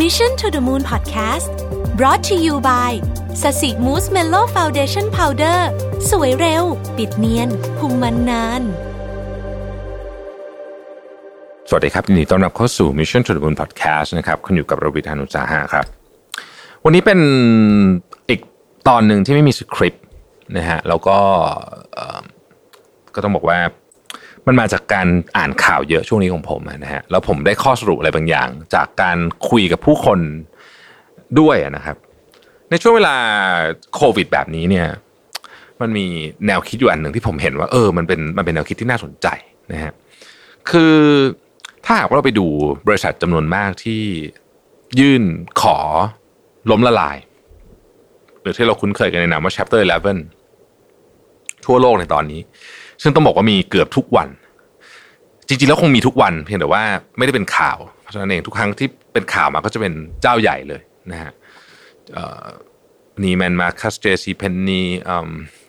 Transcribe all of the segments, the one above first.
Mission to the Moon Podcast brought to you by Sasi Mousse Mellow Foundation Powder สวยเร็ว ปิดเนียนคุมมันนาน สวัสดีครับยินดีต้อนรับเข้าสู่ Mission to the Moon Podcast นะครับคุณอยู่กับรวิศ หาญอุตสาหะครับ วันนี้เป็นอีกตอนหนึ่งที่ไม่มีสคริปต์นะฮะแล้วก็ก็ต้องบอกว่า มันมาจากการอ่านข่าวเยอะช่วงนี้ของผมนะฮะแล้วผมได้ข้อสรุปอะไรบางอย่าง จากการคุยกับผู้คนด้วยนะครับ ในช่วงเวลาโควิด แบบนี้เนี่ย มันมีแนวคิดอยู่อันหนึ่งที่ผมเห็นว่าเออมันเป็นมันเป็นแนวคิดที่น่าสนใจนะฮะคือถ้าหากว่าเราไปดูบริษัทจำนวนมากที่ยื่นขอล้มละลาย หรือที่เราคุ้นเคยกันในนามว่า chapter 11 ทั่วโลกในตอนนี้ ซึ่งต้องบอกว่ามีเกือบทุกวัน จริงๆแล้วคงมีทุกวันเพียงแต่ว่าไม่ได้เป็นข่าวเพราะฉะนั้นเองทุกครั้งที่เป็นข่าวมาก็จะเป็นเจ้าใหญ่เลยนะฮะนีแมนมาคัสเจซีเพนนี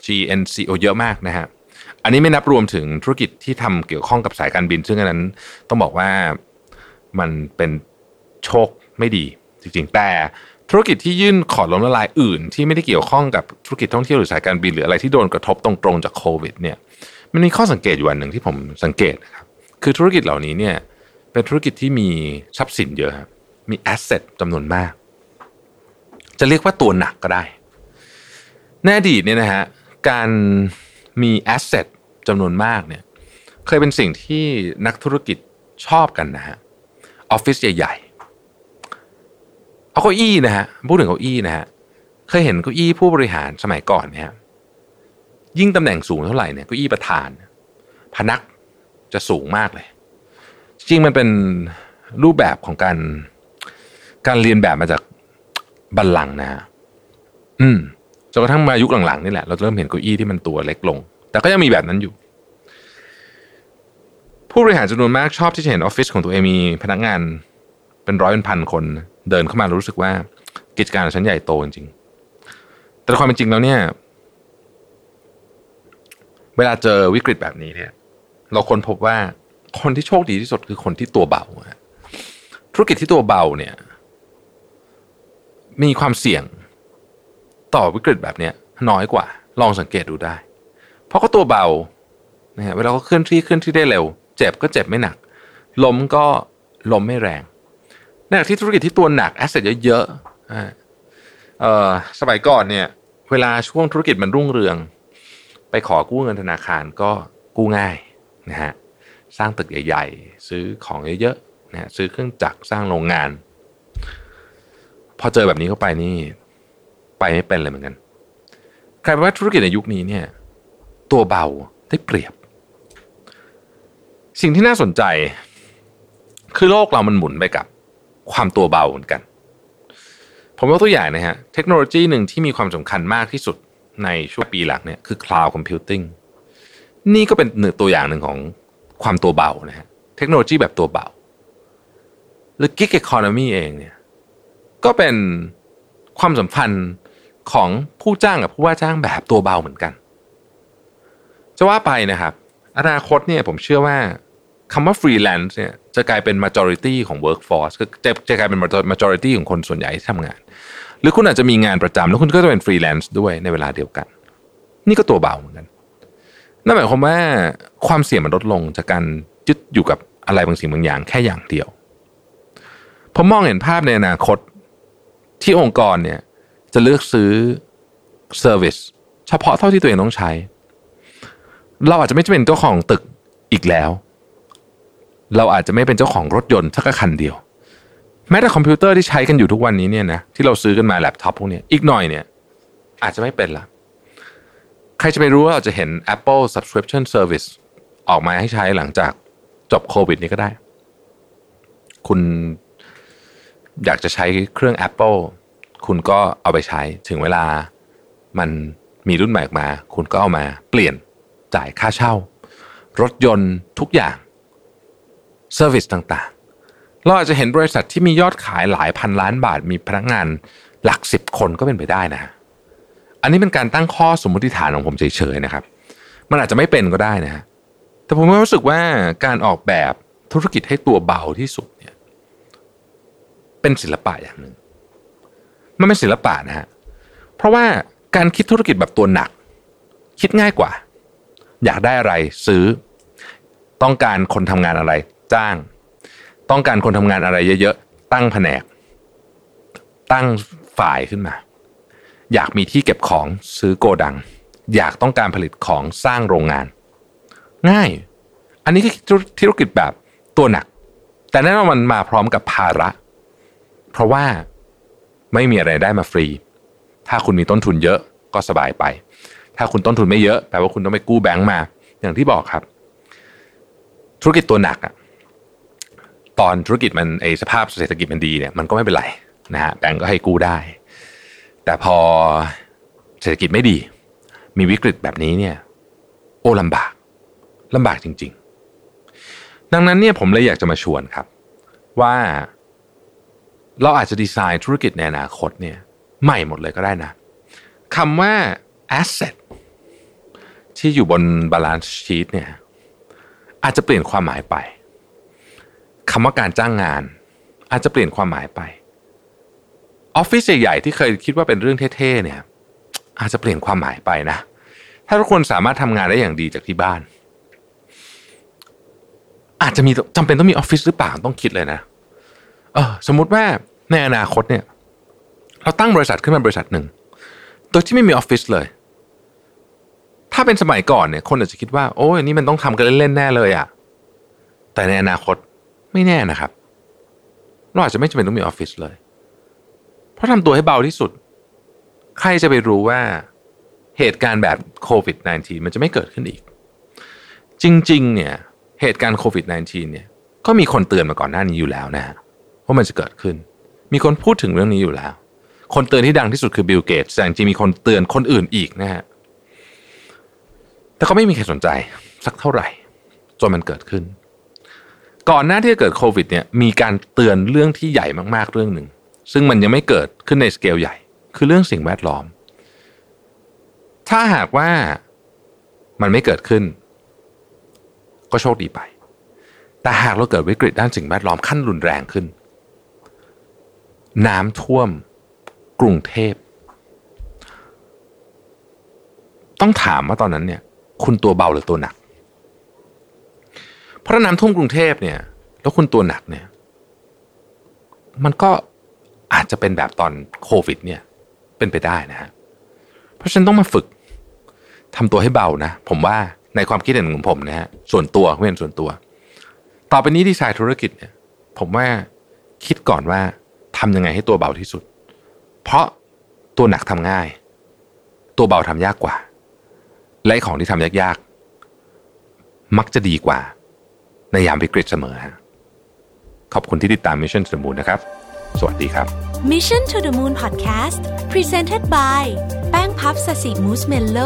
จีเอ็นซีโอเยอะมากนะฮะอันนี้ไม่นับรวมถึงธุรกิจที่ทำเกี่ยวข้องกับสายการบิน ซึ่งอันนั้นต้องบอกว่ามันเป็นโชคไม่ดีจริงๆแต่ธุรกิจที่ยื่นขอล้มละลายอื่น ที่ไม่ได้เกี่ยวข้องกับธุรกิจท่องเที่ยวหรือสายการบินหรืออะไรที่โดนกระทบตรงๆจากโควิดเนี่ยมันมีข้อสังเกตอยู่อันหนึ่งที่ผมสังเกตนะครับ คือธุรกิจเหล่านี้เนี่ยเป็นธุรกิจที่มีทรัพย์สินเยอะครับมีแอสเซทจำนวนมาก จะเรียกว่าตัวหนักก็ได้ในอดีตเนี่ยนะฮะการมีแอสเซทจำนวนมากเนี่ยเคยเป็นสิ่งที่นักธุรกิจชอบกันนะฮะออฟฟิศใหญ่ๆเอาเก้าอี้นะฮะพูดถึงเก้าอี้นะฮะเคยเห็นเก้าอี้ผู้บริหารสมัยก่อนไหมฮะยิ่งตำแหน่งสูงเท่าไหร่เนี่ยเก้าอี้ประธาน พนัก จะสูงมากเลย จริงมันเป็นรูปแบบของการการเรียนแบบมาจากบัลลังนะฮะอืมจนกระทั่งมายุคหลังๆนี่แหละเราเริ่มเห็นเก้าอี้ที่มันตัวเล็กลง แต่ก็ยังมีแบบนั้นอยู่ ผู้บริหารจำนวนมากชอบที่จะเห็นออฟฟิศของตัวเองมีพนักงานเป็นร้อยเป็นพันคนเดินเข้ามารู้สึกว่ากิจการของฉันใหญ่โตจริงๆแต่ความเป็นจริงแล้วเนี่ย เวลาเจอวิกฤตแบบนี้เนี่ย เราค้นพบว่าคนที่โชคดีที่สุดคือคนที่ตัวเบาธุรกิจที่ตัวเบาเนี่ย มีความเสี่ยงต่อวิกฤตแบบนี้น้อยกว่า ลองสังเกตดูได้ เพราะก็ตัวเบานะฮะเวลาเขาเคลื่อนที่เคลื่อนที่ได้เร็ว เจ็บก็เจ็บไม่หนักล้มก็ล้มไม่แรงในขณะที่ธุรกิจที่ตัวหนักแอสเซทเยอะๆเออสมัยก่อนเนี่ย เวลาช่วงธุรกิจมันรุ่งเรือง ไปขอกู้เงินธนาคารก็กู้ง่าย นะฮะสร้างตึกใหญ่ ๆ ซื้อของเยอะๆนะฮะซื้อเครื่องจักรสร้างโรงงาน พอเจอแบบนี้เข้าไปนี่ ไปไม่เป็นเลยเหมือนกันกลายเป็นว่าธุรกิจในยุคนี้เนี่ย ตัวเบาได้เปรียบ สิ่งที่น่าสนใจ คือโลกเรามันหมุนไปกับ ความตัวเบาเหมือนกัน ผมยกตัวอย่างนะฮะเทคโนโลยีหนึ่งที่มีความสำคัญมากที่สุดในช่วงปีหลังเนี่ยคือ cloud computing นี่ก็เป็นหนึ่งตัวอย่างหนึ่งของความตัวเบานะฮะเทคโนโลยีแบบตัวเบาหรือ gig economy เองเนี่ยก็เป็นความสัมพันธ์ของผู้จ้างกับผู้ว่าจ้างแบบตัวเบาเหมือนกัน จะว่าไปนะครับอนาคตเนี่ยผมเชื่อว่าคำว่าฟรีแลนซ์เนี่ยจะกลายเป็น majority ของ workforce ก็จะจะกลายเป็น majority ของคนส่วนใหญ่ที่ทำงาน หรือคุณอาจจะมีงานประจำแล้วคุณก็จะเป็นฟรีแลนซ์ด้วยในเวลาเดียวกัน นี่ก็ตัวเบาเหมือนกัน นั่นหมายความว่าความเสี่ยงมันลดลงจากการยึดอยู่กับอะไรบางสิ่งบางอย่างแค่อย่างเดียวผมมองเห็นภาพในอนาคตที่องค์กรเนี่ยจะเลือกซื้อ service เฉพาะเท่าที่ตัวเองต้องใช้ เราอาจจะไม่เป็นเจ้าของตึกอีกแล้ว เราอาจจะไม่เป็นเจ้าของรถยนต์สักคันเดียว แม้แต่คอมพิวเตอร์ที่ใช้กันอยู่ทุกวันนี้เนี่ยนะที่เราซื้อกันมาแล็ปท็อปพวกนี้อีกหน่อยเนี่ยอาจจะไม่เป็นละ ใครจะไปรู้ว่าเราจะเห็น Apple Subscription Service ออกมาให้ใช้หลังจากจบโควิดนี้ก็ได้ คุณอยากจะใช้เครื่อง Apple คุณก็เอาไปใช้ถึงเวลามันมีรุ่นใหม่ออกมา คุณก็เอามาเปลี่ยนจ่ายค่าเช่า รถยนต์ทุกอย่างเซอร์วิสต่างๆ เราอาจจะเห็นบริษัทที่มียอดขายหลายพันล้านบาทมีพนักงานหลักสิบคนก็เป็นไปได้นะ อันนี้เป็นการตั้งข้อสมมติฐานของผมเฉยๆนะครับ มันอาจจะไม่เป็นก็ได้นะฮะแต่ผมรู้สึกว่าการออกแบบธุรกิจให้ตัวเบาที่สุดเนี่ยเป็นศิลปะอย่างหนึ่งมันเป็นศิลปะนะฮะเพราะว่าการคิดธุรกิจแบบตัวหนัก คิดง่ายกว่า อยากได้อะไรซื้อ ต้องการคนทำงานอะไร จ้าง ต้องการคนทำงานอะไรเยอะๆตั้งแผนก ตั้งฝ่ายขึ้นมา อยากมีที่เก็บของซื้อโกดัง อยากต้องการผลิตของสร้างโรงงาน ง่าย อันนี้คือธุรกิจแบบตัวหนัก แต่แน่นอนมันมาพร้อมกับภาระ เพราะว่าไม่มีอะไรได้มาฟรี ถ้าคุณมีต้นทุนเยอะก็สบายไป ถ้าคุณต้นทุนไม่เยอะแปลว่าคุณต้องไปกู้แบงก์มา อย่างที่บอกครับ ธุรกิจตัวหนักอะตอนธุรกิจมันไอสภาพเศรษฐกิจมันดีเนี่ยมันก็ไม่เป็นไรนะฮะแบงก์ก็ให้กู้ได้ แต่พอเศรษฐกิจไม่ดี มีวิกฤตแบบนี้เนี่ยโอ้ลำบากลำบากจริง ๆ ดังนั้นเนี่ยผมเลยอยากจะมาชวนครับ ว่าเราอาจจะดีไซน์ธุรกิจในอนาคตเนี่ยใหม่หมดเลยก็ได้นะคำว่า asset ที่อยู่บน balance sheet เนี่ยอาจจะเปลี่ยนความหมายไปคำว่าการจ้างงาน อาจจะเปลี่ยนความหมายไป ออฟฟิศใหญ่ๆที่เคยคิดว่าเป็นเรื่องเท่ๆเนี่ย อาจจะเปลี่ยนความหมายไปนะ ถ้าทุกคนสามารถทำงานได้อย่างดีจากที่บ้าน อาจจะมีจำเป็นต้องมีออฟฟิศหรือเปล่าต้องคิดเลยนะ เออสมมติว่าในอนาคตเนี่ย เราตั้งบริษัทขึ้นมาบริษัทหนึ่งโดยที่ไม่มีออฟฟิศเลย ถ้าเป็นสมัยก่อนเนี่ยคนอาจจะคิดว่าโอ้ยนี่มันต้องทำกันเล่นๆแน่เลยอะ่ะแต่ในอนาคตไม่แน่นะครับเราอาจจะไม่จำเป็นต้องมีออฟฟิศเลย เพราทำตัวให้เบาที่สุด ใครจะไปรู้ว่าเหตุการณ์แบบโควิด -19 มันจะไม่เกิดขึ้นอีก จริง ๆ เนี่ย เหตุการณ์โควิด -19 เนี่ย ก็มีคนเตือนมาก่อนหน้านี้อยู่แล้วนะฮะว่ามันจะเกิดขึ้น มีคนพูดถึงเรื่องนี้อยู่แล้ว คนเตือนที่ดังที่สุดคือบิลเกตแต่จริงมีคนเตือนคนอื่นอีกนะฮะแต่ก็ไม่มีใครสนใจสักเท่าไหร่จนมันเกิดขึ้น ก่อนหน้าที่จะเกิดโควิดเนี่ยมีการเตือนเรื่องที่ใหญ่มากๆเรื่องหนึ่ง ซึ่งมันยังไม่เกิดขึ้นในสเกลใหญ่ คือเรื่องสิ่งแวดล้อม ถ้าหากว่ามันไม่เกิดขึ้น ก็โชคดีไป แต่หากเราเกิดวิกฤตด้านสิ่งแวดล้อมขั้นรุนแรงขึ้น น้ำท่วมกรุงเทพ ต้องถามว่าตอนนั้นเนี่ย คุณตัวเบาหรือตัวหนัก เพราะน้ำท่วมกรุงเทพเนี่ย แล้วคุณตัวหนักเนี่ย มันก็ อาจจะเป็นแบบตอนโควิดเนี่ยเป็นไปได้นะฮะเพราะฉะนั้นต้องมาฝึกทำตัวให้เบานะ ผมว่าในความคิดเห็นของผมนะฮะส่วนตัวเพื่อนส่วนตัว ต่อไปนี้ดีไซน์ธุรกิจเนี่ย ผมว่าคิดก่อนว่าทำยังไงให้ตัวเบาที่สุด เพราะตัวหนักทำง่าย ตัวเบาทำยากกว่า และของที่ทำยากๆ มักจะดีกว่า ในยามวิกฤตเสมอฮะขอบคุณที่ติดตาม Mission to the Moon นะครับ สวัสดีครับ Mission to the Moon Podcast Presented by แป้งพับสสิมูสเมลโล